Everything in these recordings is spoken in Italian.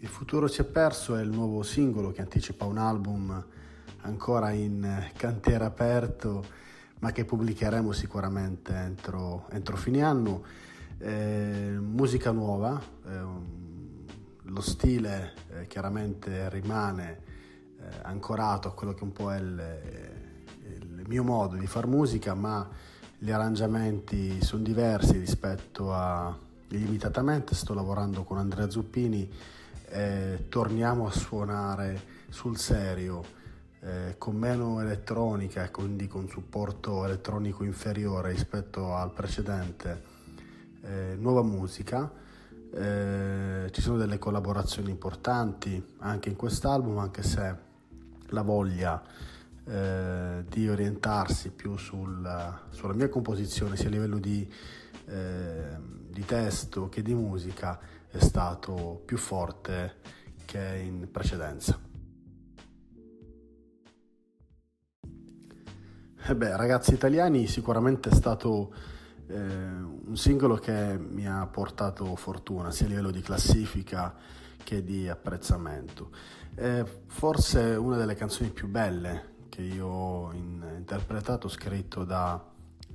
Il futuro ci è perso è il nuovo singolo che anticipa un album ancora in cantiere aperto, ma che pubblicheremo sicuramente entro, entro fine anno. Eh, musica nuova, eh, lo stile eh, chiaramente rimane eh, ancorato a quello che un po' è il, il mio modo di far musica, ma gli arrangiamenti sono diversi rispetto a limitatamente. Sto lavorando con Andrea Zuppini e torniamo a suonare sul serio. Eh, con meno elettronica e quindi con supporto elettronico inferiore rispetto al precedente, eh, nuova musica. Eh, ci sono delle collaborazioni importanti anche in quest'album, anche se la voglia eh, di orientarsi più sul, sulla mia composizione, sia a livello di, eh, di testo che di musica, è stato più forte che in precedenza. E beh, ragazzi italiani, sicuramente è stato eh, un singolo che mi ha portato fortuna, sia a livello di classifica che di apprezzamento. È forse una delle canzoni più belle che io ho in, interpretato, scritto da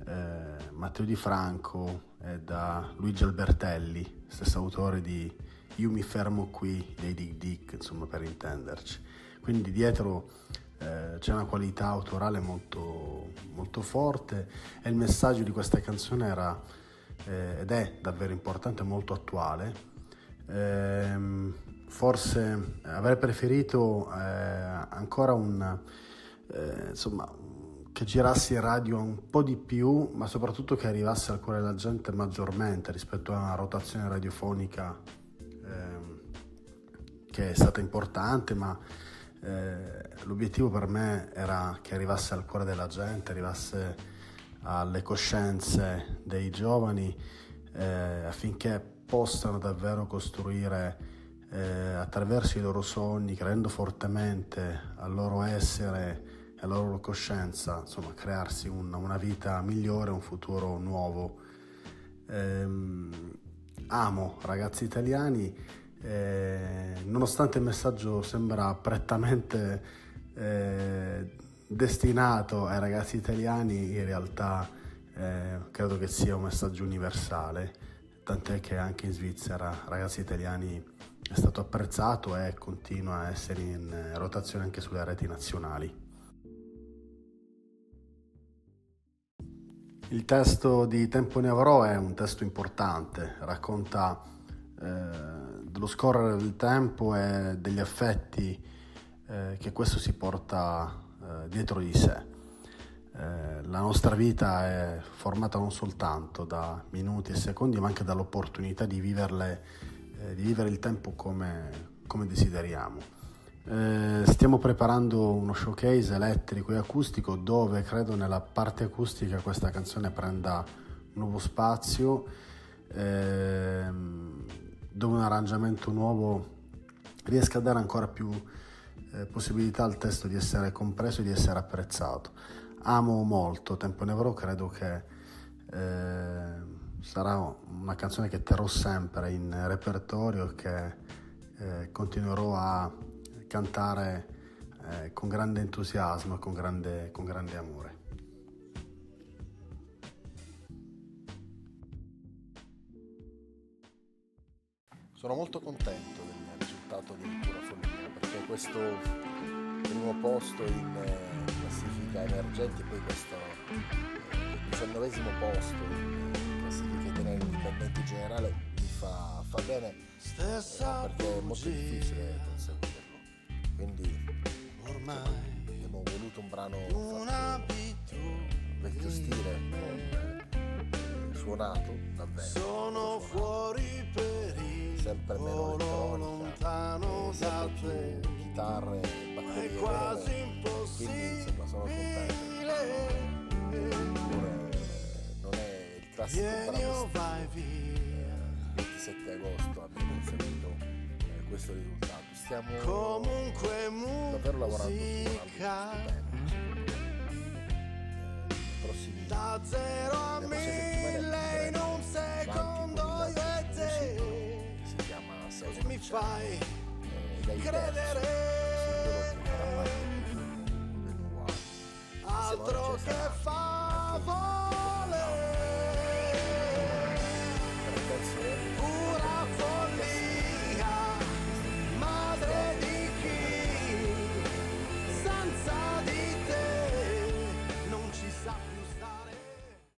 eh, Matteo Di Franco e da Luigi Albertelli, stesso autore di Io mi fermo qui dei Dick Dick, insomma per intenderci. Quindi dietro eh, c'è una qualità autorale molto, molto forte e il messaggio di questa canzone era eh, ed è davvero importante molto attuale. Eh, forse avrei preferito eh, ancora un eh, insomma che girassi in radio un po' di più, ma soprattutto che arrivasse al cuore della gente maggiormente rispetto a una rotazione radiofonica eh, che è stata importante, ma eh, l'obiettivo per me era che arrivasse al cuore della gente, arrivasse alle coscienze dei giovani eh, affinché possano davvero costruire eh, attraverso i loro sogni, credendo fortemente al loro essere alla loro coscienza, insomma, crearsi un, una vita migliore, un futuro nuovo. Ehm, amo ragazzi italiani eh, nonostante il messaggio sembra prettamente eh, destinato ai ragazzi italiani, in realtà eh, credo che sia un messaggio universale, tant'è che anche in Svizzera ragazzi italiani è stato apprezzato e continua a essere in rotazione anche sulle reti nazionali. Il testo di Tempo ne avrò è un testo importante, racconta eh, dello scorrere del tempo e degli affetti eh, che questo si porta eh, dietro di sé. Eh, la nostra vita è formata non soltanto da minuti e secondi, ma anche dall'opportunità di, viverle, eh, di vivere il tempo come, come desideriamo. Eh, stiamo preparando uno showcase elettrico e acustico dove credo nella parte acustica questa canzone prenda nuovo spazio. Ehm, dove un arrangiamento nuovo riesca a dare ancora più eh, possibilità al testo di essere compreso e di essere apprezzato. Amo molto Tempo Nevrò, credo che eh, sarà una canzone che terrò sempre in repertorio e che eh, continuerò a cantare eh, con grande entusiasmo e con grande, con grande amore. Sono molto contento del risultato di Pura Follia perché questo primo posto in eh, classifica emergenti e poi questo eh, diciannovesimo posto in classifica italiana indipendenti in generale mi fa, fa bene eh, perché è molto difficile conseguirlo. Quindi ormai abbiamo voluto un brano fatto vecchio stile suonato davvero. Sono fuori per il sempre meno elettronica, sempre. Più chitarre, batterie vere, quindi insomma sono contento. Non è il classico brano eh, 27 agosto abbiamo conseguito eh, questo risultato. Stiamo davvero lavorando su un prossimi, da zero a mille in un secondo io e te. mi fai singolo che farà parte del nuovo album. altro che favore